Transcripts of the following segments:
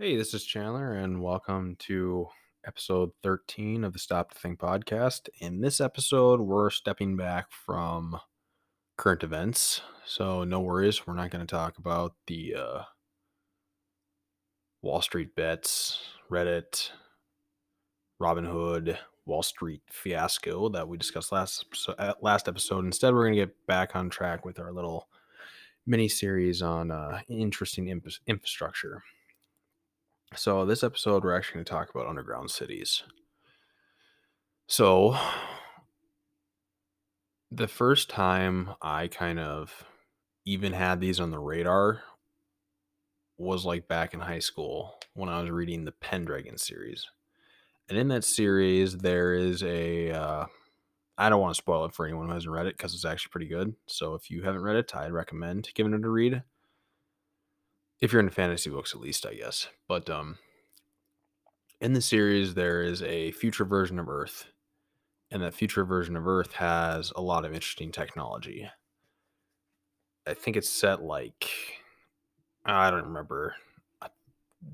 Hey, this is Chandler, and welcome to episode 13 of the Stop to Think podcast. In this episode, we're stepping back from current events. So, no worries, we're not going to talk about the uh, Wall Street bets, Reddit, Robinhood, Wall Street fiasco that we discussed last uh, last episode. Instead, we're going to get back on track with our little mini series on uh, interesting infra- infrastructure. So, this episode, we're actually going to talk about underground cities. So, the first time I kind of even had these on the radar was like back in high school when I was reading the Pendragon series. And in that series, there is a. Uh, I don't want to spoil it for anyone who hasn't read it because it's actually pretty good. So if you haven't read it, I'd recommend giving it a read. If you're into fantasy books, at least, I guess. But um, in the series, there is a future version of Earth, and that future version of Earth has a lot of interesting technology. I think it's set like I don't remember. It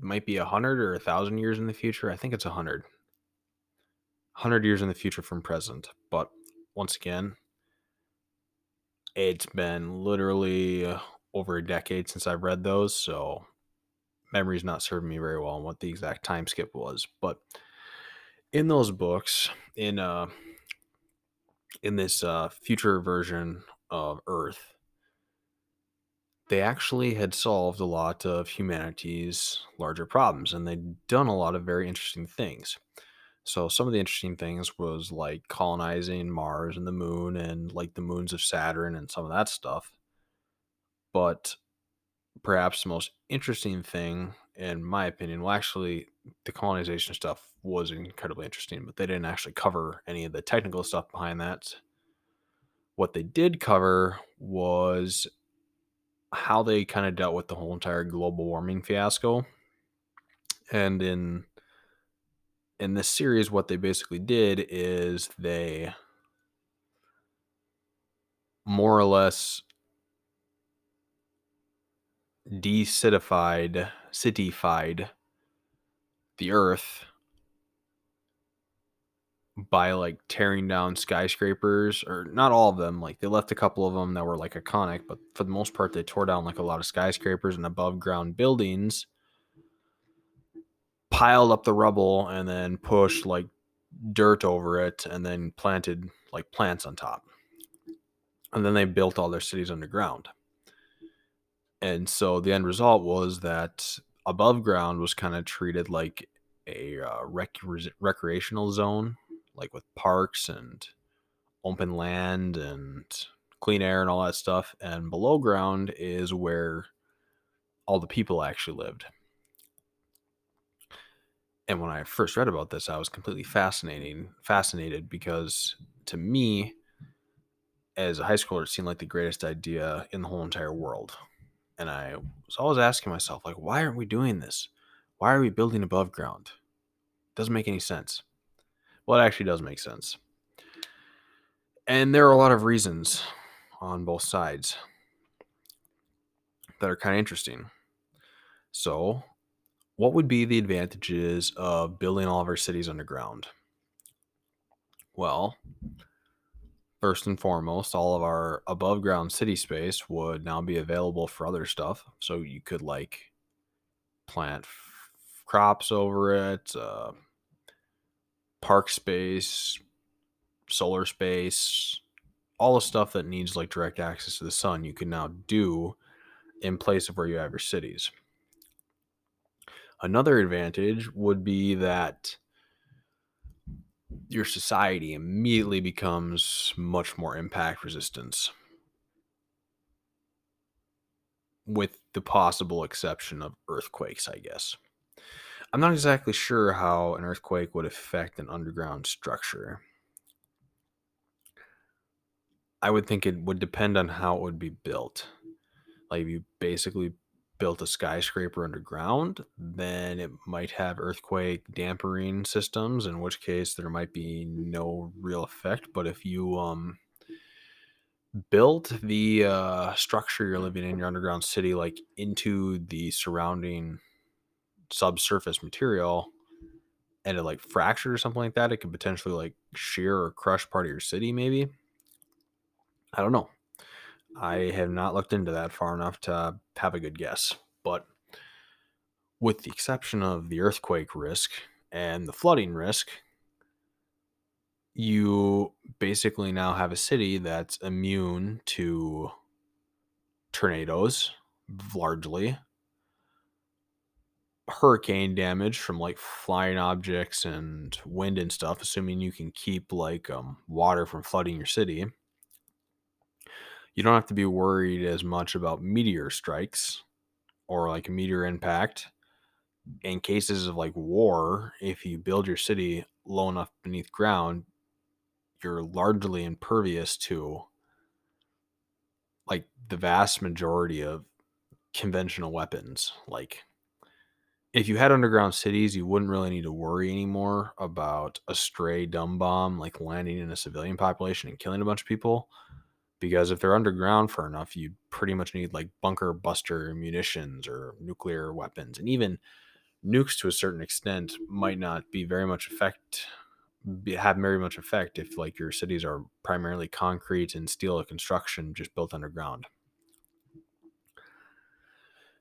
might be a hundred or a thousand years in the future. I think it's a hundred. Hundred years in the future from present. But once again, it's been literally over a decade since I've read those, so memory's not serving me very well on what the exact time skip was. But in those books, in uh in this uh future version of Earth, they actually had solved a lot of humanity's larger problems and they'd done a lot of very interesting things. So some of the interesting things was like colonizing Mars and the moon and like the moons of Saturn and some of that stuff. But perhaps the most interesting thing, in my opinion, well, actually, the colonization stuff was incredibly interesting, but they didn't actually cover any of the technical stuff behind that. What they did cover was how they kind of dealt with the whole entire global warming fiasco. And in in this series, what they basically did is they more or less decitified, cityfied the earth by like tearing down skyscrapers or not all of them like they left a couple of them that were like iconic but for the most part they tore down like a lot of skyscrapers and above ground buildings piled up the rubble and then pushed like dirt over it and then planted like plants on top. And then they built all their cities underground. And so the end result was that above ground was kind of treated like a uh, rec- recreational zone, like with parks and open land and clean air and all that stuff. And below ground is where all the people actually lived and when I first read about this, I was completely fascinating, fascinated because to me, as a high schooler, it seemed like the greatest idea in the whole entire world. And I was always asking myself, like, why aren't we doing this? Why are we building above ground? It doesn't make any sense. Well, it actually does make sense. And there are a lot of reasons on both sides that are kind of interesting. So what would be the advantages of building all of our cities underground? Well, first and foremost, all of our above ground city space would now be available for other stuff. So you could like plant f- crops over it, uh, park space, solar space, all the stuff that needs like direct access to the sun, you can now do in place of where you have your cities. Another advantage would be that your society immediately becomes much more impact resistance with the possible exception of earthquakes, I guess. I'm not exactly sure how an earthquake would affect an underground structure. I would think it would depend on how it would be built. Like you basically built a skyscraper underground, then it might have earthquake dampering systems, in which case there might be no real effect. But if you um, built the uh, structure you're living in, your underground city, like into the surrounding subsurface material and it like fractured or something like that, it could potentially like shear or crush part of your city, maybe. I don't know. I have not looked into that far enough to have a good guess. But with the exception of the earthquake risk and the flooding risk, you basically now have a city that's immune to tornadoes largely hurricane damage from like flying objects and wind and stuff assuming you can keep like um, water from flooding your city you don't have to be worried as much about meteor strikes or like meteor impact in cases of like war if you build your city low enough beneath ground you're largely impervious to like the vast majority of conventional weapons like if you had underground cities you wouldn't really need to worry anymore about a stray dumb bomb like landing in a civilian population and killing a bunch of people because if they're underground for enough, you pretty much need like bunker buster munitions or nuclear weapons, and even nukes to a certain extent might not be very much effect have very much effect if like your cities are primarily concrete and steel construction just built underground.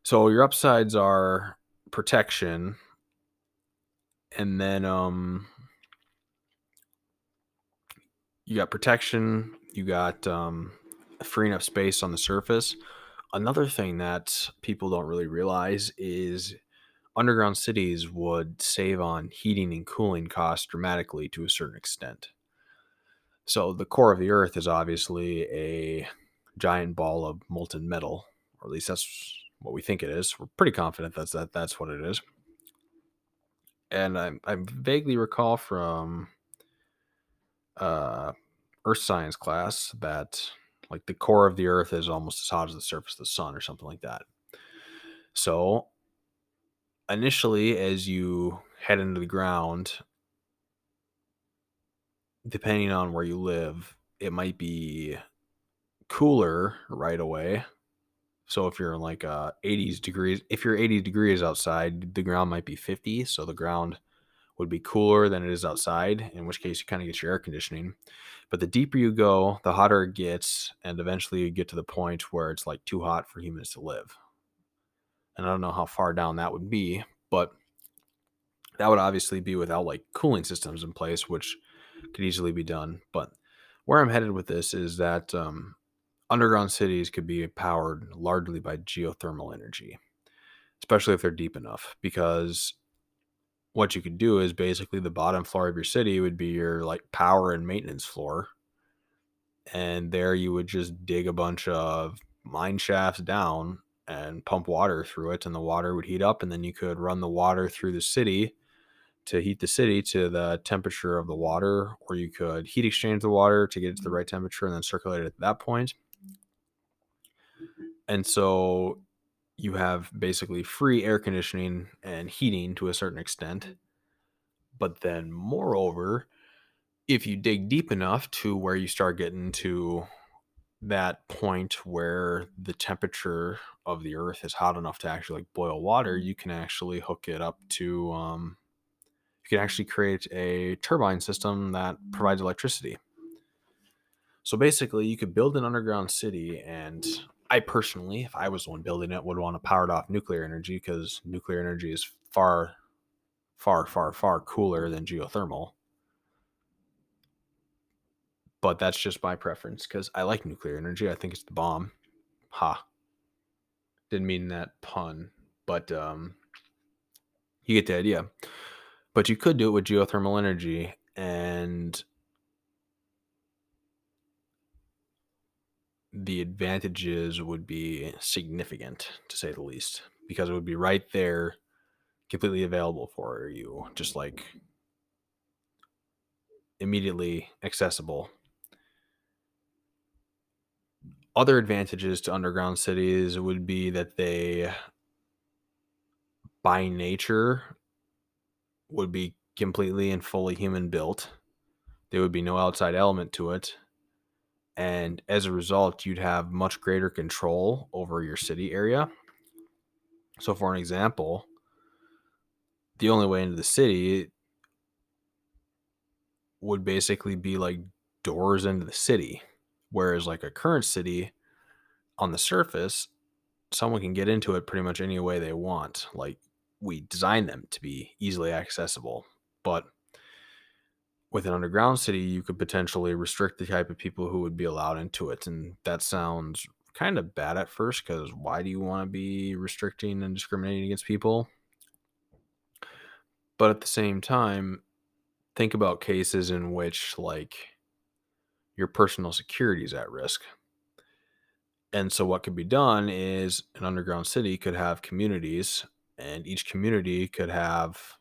So your upsides are protection and then um you got protection you got um, freeing up space on the surface. Another thing that people don't really realize is underground cities would save on heating and cooling costs dramatically to a certain extent. So the core of the earth is obviously a giant ball of molten metal, or at least that's what we think it is. We're pretty confident that's that that's what it is. And I, I vaguely recall from uh, earth science class that like the core of the earth is almost as hot as the surface of the sun or something like that. So initially as you head into the ground depending on where you live, it might be cooler right away. So if you're like uh 80s degrees, if you're 80 degrees outside, the ground might be 50, so the ground would be cooler than it is outside, in which case you kind of get your air conditioning. But the deeper you go, the hotter it gets, and eventually you get to the point where it's like too hot for humans to live. And I don't know how far down that would be, but that would obviously be without like cooling systems in place, which could easily be done. But where I'm headed with this is that um, underground cities could be powered largely by geothermal energy, especially if they're deep enough, because what you could do is basically the bottom floor of your city would be your like power and maintenance floor. And there you would just dig a bunch of mine shafts down and pump water through it, and the water would heat up, and then you could run the water through the city to heat the city to the temperature of the water, or you could heat exchange the water to get it to the mm-hmm. right temperature and then circulate it at that point. And so you have basically free air conditioning and heating to a certain extent. Mm-hmm. But then, moreover, if you dig deep enough to where you start getting to that point where the temperature of the earth is hot enough to actually like boil water, mm-hmm. you can actually hook it up to, um, you can actually create a turbine system that mm-hmm. provides electricity. So basically, you could build an underground city and I personally, if I was the one building it, would want to power it off nuclear energy because nuclear energy is far, far, far, far cooler than geothermal. But that's just my preference because I like nuclear energy. I think it's the bomb. Ha. Didn't mean that pun, but um, you get the idea. But you could do it with geothermal energy and the advantages would be significant to say the least because it would be right there completely available for you just like immediately accessible. Other advantages to underground cities would be that they by nature would be completely and fully human built there would be no outside element to it and as a result you'd have much greater control over your city area so for an example the only way into the city would basically be like doors into the city. Whereas like a current city on the surface, someone can get into it pretty much any way they want. Like we design them to be easily accessible. But with an underground city, you could potentially restrict the type of people who would be allowed into it. And that sounds kind of bad at first because why do you want to be restricting and discriminating against people? But at the same time, think about cases in which, like, your personal security is at risk. And so, what could be done is an underground city could have communities, and each community could have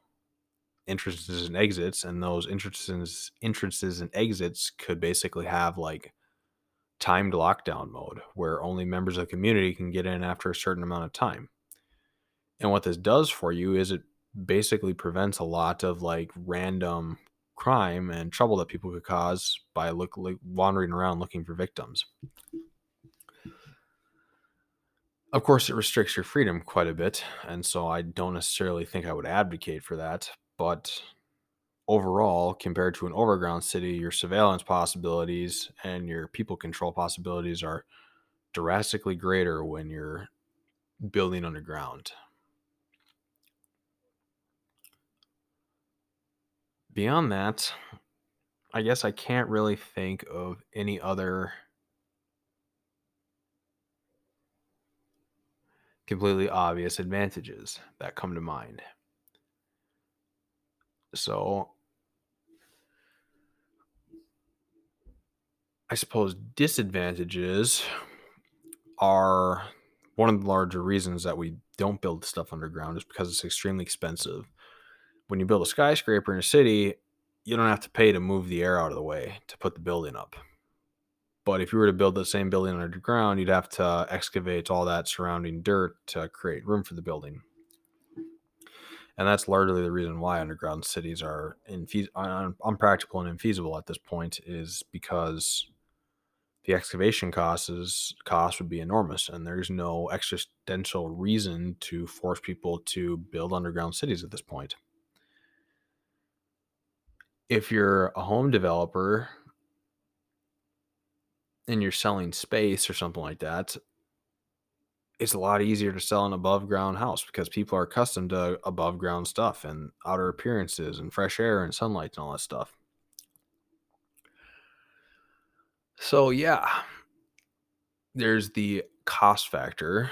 entrances and exits, and those entrances, entrances and exits could basically have like timed lockdown mode where only members of the community can get in after a certain amount of time. And what this does for you is it basically prevents a lot of like random crime and trouble that people could cause by look, like wandering around looking for victims. Of course, it restricts your freedom quite a bit, and so I don't necessarily think I would advocate for that. But overall, compared to an overground city, your surveillance possibilities and your people control possibilities are drastically greater when you're building underground. Beyond that, I guess I can't really think of any other completely obvious advantages that come to mind. So, I suppose disadvantages are one of the larger reasons that we don't build stuff underground is because it's extremely expensive. When you build a skyscraper in a city, you don't have to pay to move the air out of the way to put the building up. But if you were to build the same building underground, you'd have to excavate all that surrounding dirt to create room for the building. And that's largely the reason why underground cities are infe- un- unpractical and infeasible at this point is because the excavation costs cost would be enormous and there's no existential reason to force people to build underground cities at this point. If you're a home developer and you're selling space or something like that, it's a lot easier to sell an above ground house because people are accustomed to above ground stuff and outer appearances and fresh air and sunlight and all that stuff. So, yeah, there's the cost factor.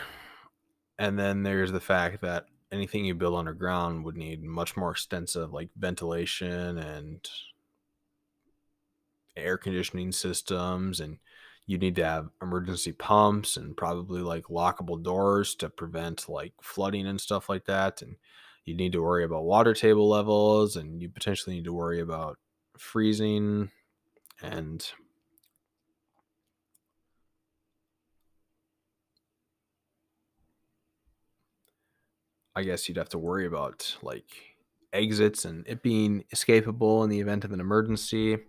And then there's the fact that anything you build underground would need much more extensive, like ventilation and air conditioning systems and you need to have emergency pumps and probably like lockable doors to prevent like flooding and stuff like that and you need to worry about water table levels and you potentially need to worry about freezing and I guess you'd have to worry about like exits and it being escapable in the event of an emergency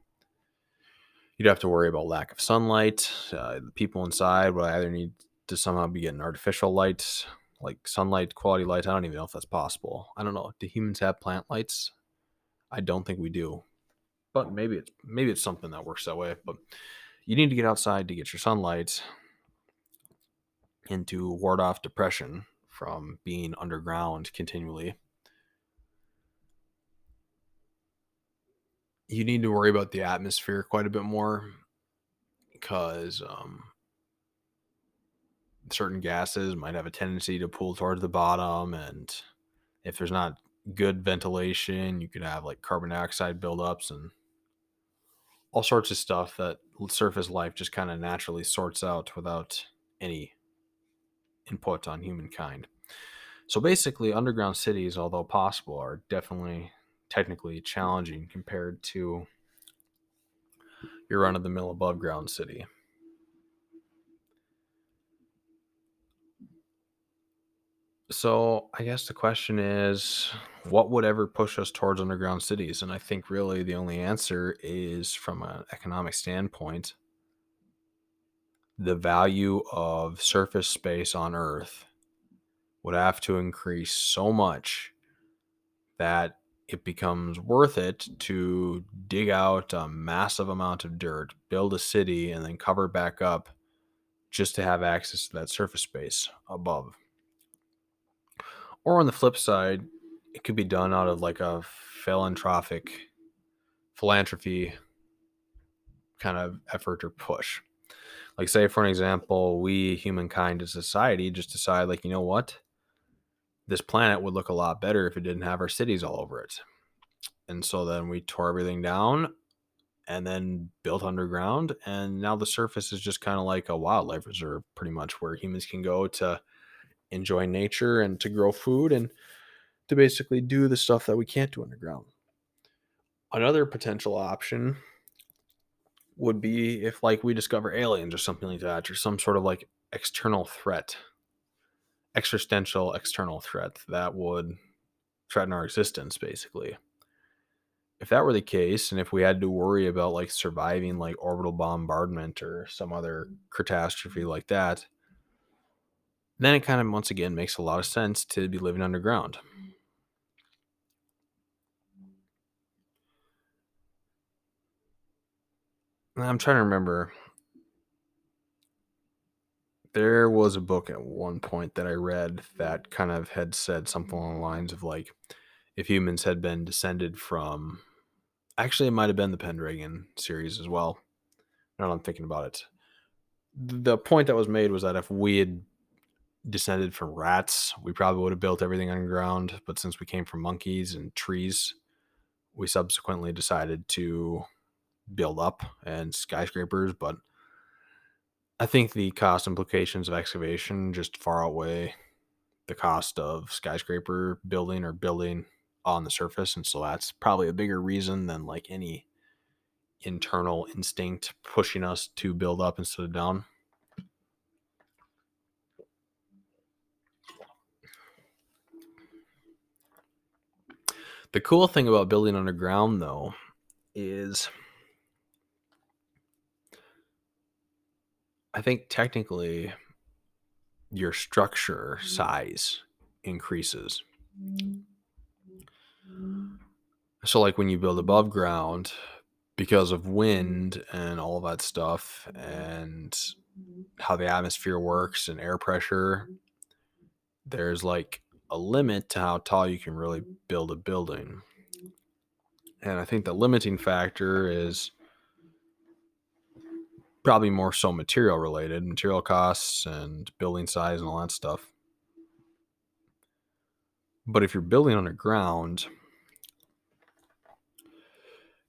you'd have to worry about lack of sunlight. Uh, the people inside would either need to somehow be getting artificial light, like sunlight, quality lights. I don't even know if that's possible. I don't know. Do humans have plant lights? I don't think we do, but maybe it's maybe it's something that works that way. But you need to get outside to get your sunlight and to ward off depression from being underground continually. You need to worry about the atmosphere quite a bit more because um, certain gases might have a tendency to pull towards the bottom and if there's not good ventilation you could have like carbon dioxide buildups and all sorts of stuff that surface life just kind of naturally sorts out without any input on humankind. So basically underground cities although possible are definitely technically challenging compared to your run of the mill above ground city. So, I guess the question is what would ever push us towards underground cities? And I think really the only answer is from an economic standpoint the value of surface space on Earth would have to increase so much that it becomes worth it to dig out a massive amount of dirt, build a city, and then cover back up just to have access to that surface space above. Or on the flip side, it could be done out of like a philanthropic philanthropy kind of effort or push. Like, say, for an example, we humankind as society just decide, like, you know what? This planet would look a lot better if it didn't have our cities all over it. And so then we tore everything down and then built underground. And now the surface is just kind of like a wildlife reserve, pretty much, where humans can go to enjoy nature and to grow food and to basically do the stuff that we can't do underground. Another potential option would be if like we discover aliens or something like that or some sort of like external threat existential external threat that would threaten our existence basically if that were the case and if we had to worry about like surviving like orbital bombardment or some other catastrophe like that then it kind of once again makes a lot of sense to be living underground I'm trying to remember. There was a book at one point that I read that kind of had said something along the lines of like, if humans had been descended from, actually, it might have been the Pendragon series as well. Now I'm thinking about it. The point that was made was that if we had descended from rats, we probably would have built everything underground. But since we came from monkeys and trees, we subsequently decided to build up and skyscrapers, but I think the cost implications of excavation just far outweigh the cost of skyscraper building or building on the surface. And so that's probably a bigger reason than like any internal instinct pushing us to build up instead of down. The cool thing about building underground, though, is I think technically your structure mm-hmm. size increases. So, like when you build above ground, because of wind and all that stuff, and how the atmosphere works and air pressure, there's like a limit to how tall you can really build a building. And I think the limiting factor is probably more so material related, material costs and building size and all that stuff. But if you're building underground,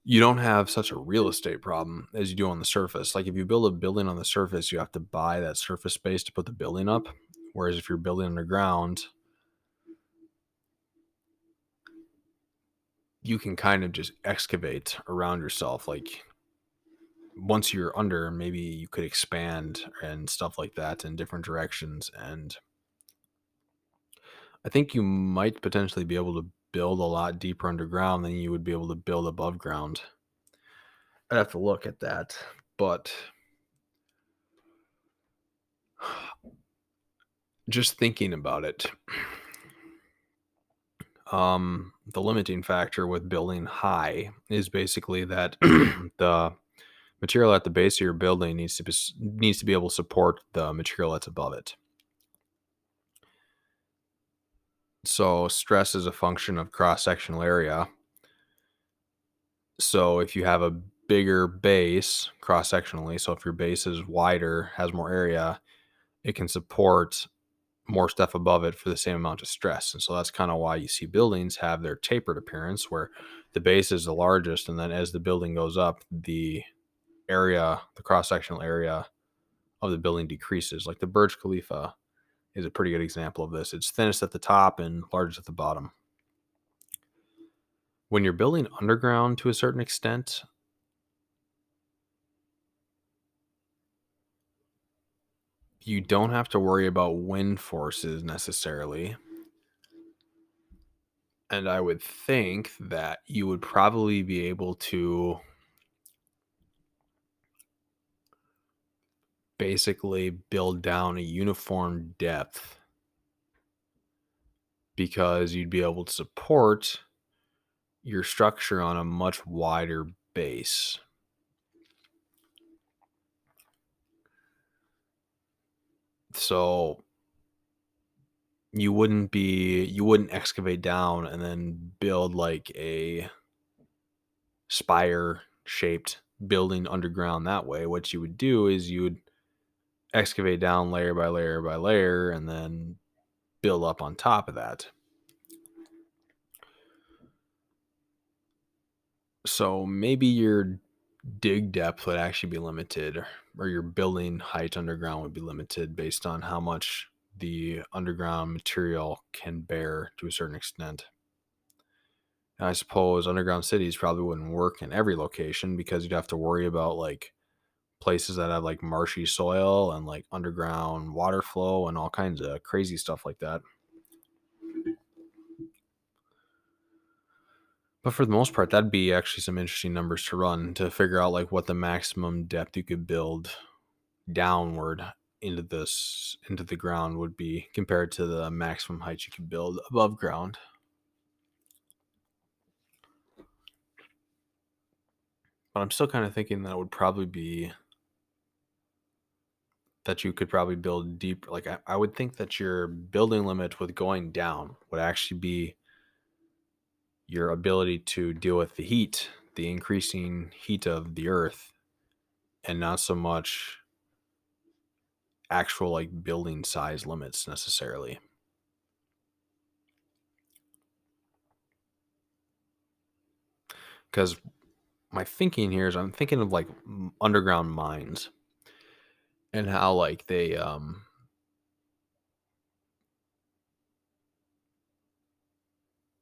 you don't have such a real estate problem as you do on the surface. Like if you build a building on the surface, you have to buy that surface space to put the building up. Whereas if you're building underground, you can kind of just excavate around yourself. Like once you're under, maybe you could expand and stuff like that in different directions. And I think you might potentially be able to build a lot deeper underground than you would be able to build above ground. I'd have to look at that, but just thinking about it, um, the limiting factor with building high is basically that the material at the base of your building needs to be needs to be able to support the material that's above it. So stress is a function of cross-sectional area. So if you have a bigger base cross-sectionally, so if your base is wider, has more area, it can support more stuff above it for the same amount of stress. And so that's kind of why you see buildings have their tapered appearance where the base is the largest and then as the building goes up, the area, the cross sectional area of the building decreases. Like the Burj Khalifa is a pretty good example of this. It's thinnest at the top and largest at the bottom. When you're building underground to a certain extent, you don't have to worry about wind forces necessarily. And I would think that you would probably be able to basically build down a uniform depth because you'd be able to support your structure on a much wider base. So you wouldn't be you wouldn't excavate down and then build like a spire shaped building underground that way. What you would do is you would excavate down layer by layer by layer and then build up on top of that. So maybe your dig depth would actually be limited or your building height underground would be limited based on how much the underground material can bear to a certain extent. And I suppose underground cities probably wouldn't work in every location because you'd have to worry about like places that have like marshy soil and like underground water flow and all kinds of crazy stuff like that. But for the most part, that'd be actually some interesting numbers to run to figure out like what the maximum depth you could build downward into this into the ground would be compared to the maximum height you could build above ground. But I'm still kind of thinking that would probably be that you could probably build deep. Like I, I would think that your building limit with going down would actually be your ability to deal with the heat, the increasing heat of the earth, and not so much actual like building size limits necessarily. Because my thinking here is I'm thinking of like underground mines and how like they um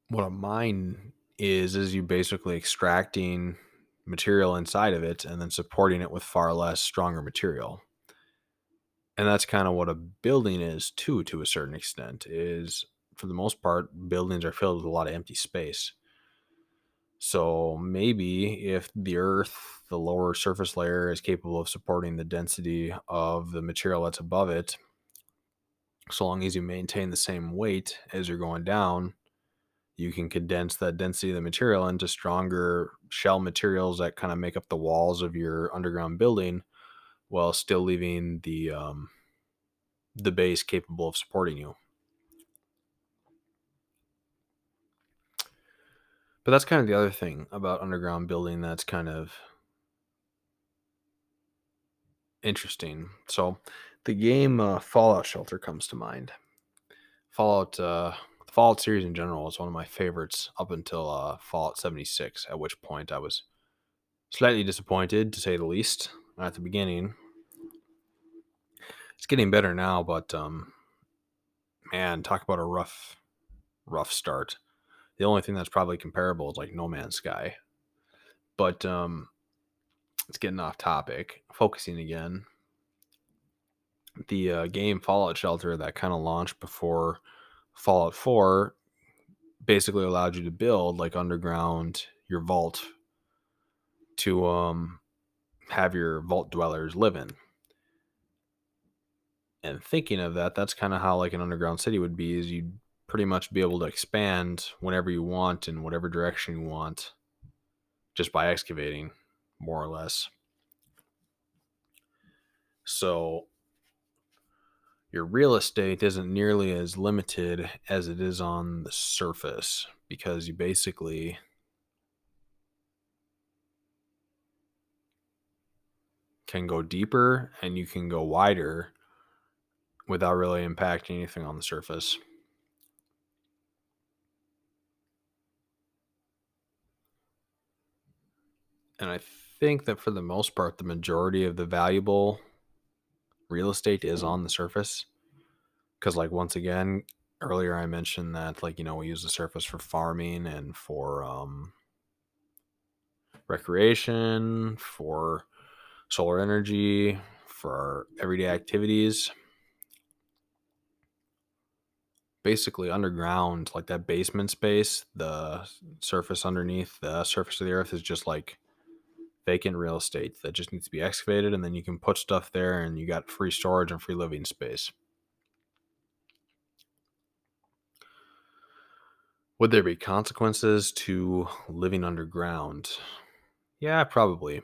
what a mine is is you basically extracting material inside of it and then supporting it with far less stronger material. And that's kind of what a building is too to a certain extent is for the most part buildings are filled with a lot of empty space so maybe if the earth the lower surface layer is capable of supporting the density of the material that's above it so long as you maintain the same weight as you're going down you can condense that density of the material into stronger shell materials that kind of make up the walls of your underground building while still leaving the um, the base capable of supporting you. But that's kind of the other thing about underground building that's kind of interesting. So the game uh, Fallout Shelter comes to mind. Fallout uh, the Fallout series in general is one of my favorites up until uh, Fallout 76, at which point I was slightly disappointed to say the least at the beginning it's getting better now, but um, man, talk about a rough, rough start. The only thing that's probably comparable is like No Man's Sky, but um, it's getting off topic. Focusing again, the uh, game Fallout Shelter that kind of launched before Fallout 4 basically allowed you to build like underground your vault to um have your vault dwellers live in and thinking of that, that's kind of how like an underground city would be is you'd pretty much be able to expand whenever you want in whatever direction you want just by excavating more or less. So your real estate isn't nearly as limited as it is on the surface because you basically can go deeper and you can go wider without really impacting anything on the surface. And I think that for the most part, the majority of the valuable real estate is on the surface. Because, like, once again, earlier I mentioned that, like, you know, we use the surface for farming and for um, recreation, for solar energy, for everyday activities basically underground, like that basement space, the surface underneath the surface of the earth is just like vacant real estate that just needs to be excavated and then you can put stuff there and you got free storage and free living space. Would there be consequences to living underground? Yeah, probably.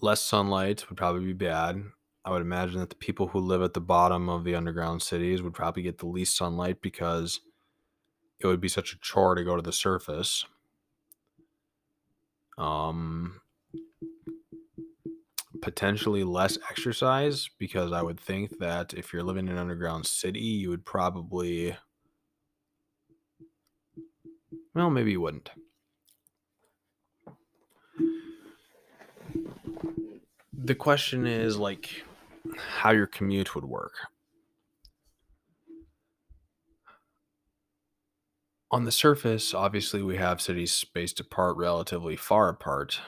Less sunlight would probably be bad. I would imagine that the people who live at the bottom of the underground cities would probably get the least sunlight because it would be such a chore to go to the surface. Um, potentially less exercise because I would think that if you're living in an underground city, you would probably, well, maybe you wouldn't. The question is like how your commute would work. On the surface, obviously, we have cities spaced apart relatively far apart.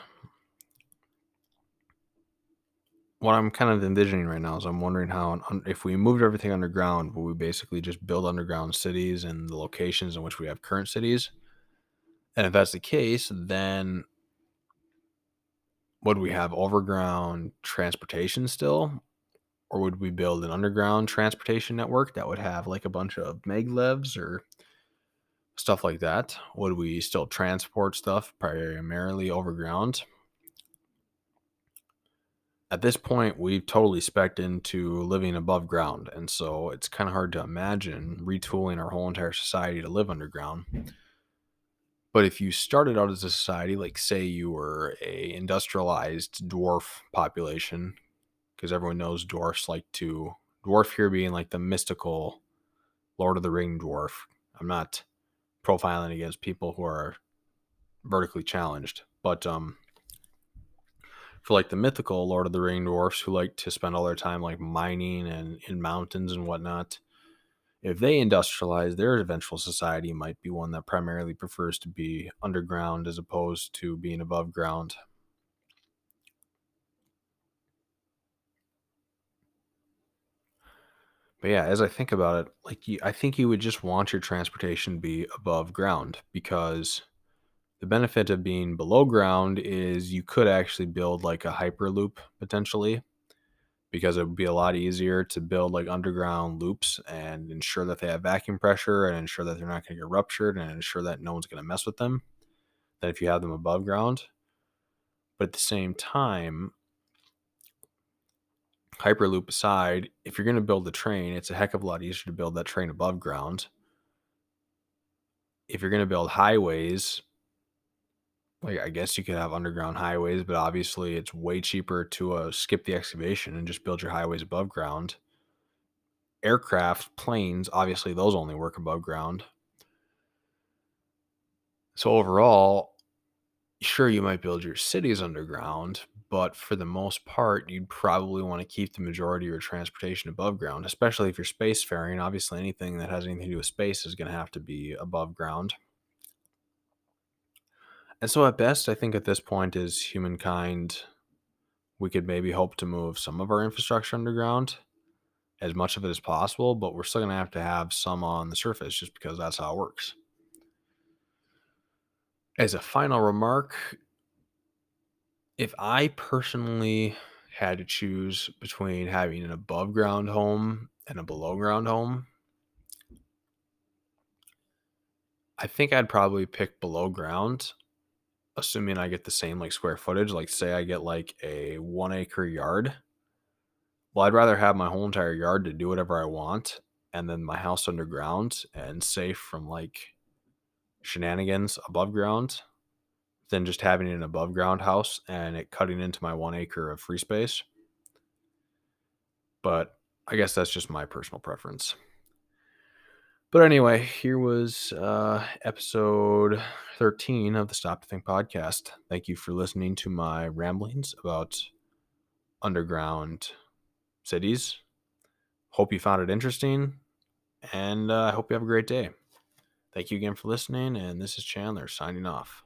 What I'm kind of envisioning right now is I'm wondering how, if we moved everything underground, would we basically just build underground cities in the locations in which we have current cities? And if that's the case, then would we have overground transportation still? Or would we build an underground transportation network that would have like a bunch of maglevs or stuff like that? Would we still transport stuff primarily overground? At this point, we've totally specced into living above ground, and so it's kind of hard to imagine retooling our whole entire society to live underground. But if you started out as a society, like say you were a industrialized dwarf population, because everyone knows dwarfs like to dwarf here being like the mystical Lord of the Ring dwarf. I'm not profiling against people who are vertically challenged. But um, for like the mythical Lord of the Ring dwarfs who like to spend all their time like mining and in mountains and whatnot, if they industrialize, their eventual society might be one that primarily prefers to be underground as opposed to being above ground. But yeah, as I think about it, like you, I think you would just want your transportation to be above ground because the benefit of being below ground is you could actually build like a hyperloop potentially because it would be a lot easier to build like underground loops and ensure that they have vacuum pressure and ensure that they're not going to get ruptured and ensure that no one's going to mess with them than if you have them above ground. But at the same time, Hyperloop aside, if you're going to build the train, it's a heck of a lot easier to build that train above ground. If you're going to build highways, like I guess you could have underground highways, but obviously it's way cheaper to uh, skip the excavation and just build your highways above ground. Aircraft, planes, obviously those only work above ground. So overall, sure you might build your cities underground, but for the most part, you'd probably want to keep the majority of your transportation above ground, especially if you're spacefaring. Obviously, anything that has anything to do with space is going to have to be above ground. And so, at best, I think at this point, as humankind, we could maybe hope to move some of our infrastructure underground, as much of it as possible, but we're still going to have to have some on the surface just because that's how it works. As a final remark, if I personally had to choose between having an above ground home and a below ground home, I think I'd probably pick below ground, assuming I get the same like square footage. Like, say I get like a one acre yard. Well, I'd rather have my whole entire yard to do whatever I want and then my house underground and safe from like shenanigans above ground than just having an above ground house and it cutting into my one acre of free space. But I guess that's just my personal preference. But anyway, here was uh, episode 13 of the Stop to Think podcast. Thank you for listening to my ramblings about underground cities. Hope you found it interesting, and uh, I hope you have a great day. Thank you again for listening, and this is Chandler signing off.